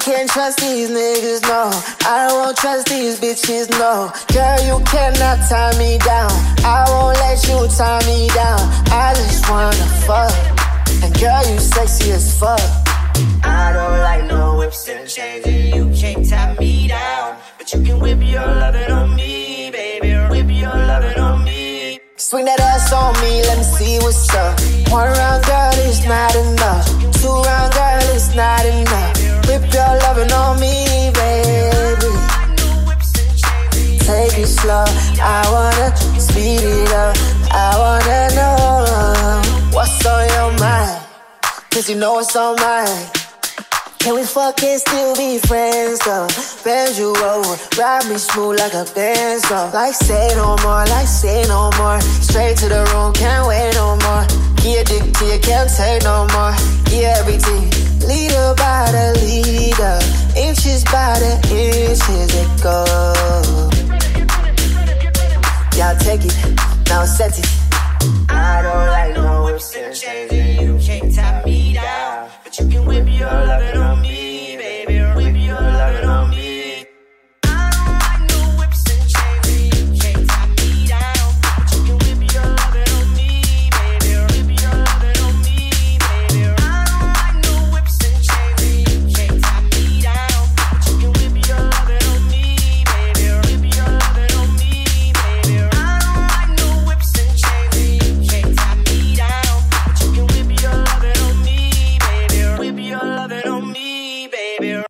can't trust these niggas, no. I won't trust these bitches, no. Girl, you cannot tie me down. I won't let you tie me down. I just wanna fuck. And girl, you sexy as fuck. I don't like no whips and chains, and you can't tie me down. But you can whip your lovin' on me, baby. Whip your lovin' on me. Swing that ass on me, let me see what's up. One round, I wanna speed it up. I wanna know what's on your mind. Cause you know it's on mine. Can we fucking still be friends though? Bend you over, ride me smooth like a benzo. Like say no more, like say no more. Straight to the room, can't wait no more. Get addicted to you, can't take no more. Yeah, everything. Leader by the leader, inches by the inches it goes. Y'all take it, now set it. I don't like baby.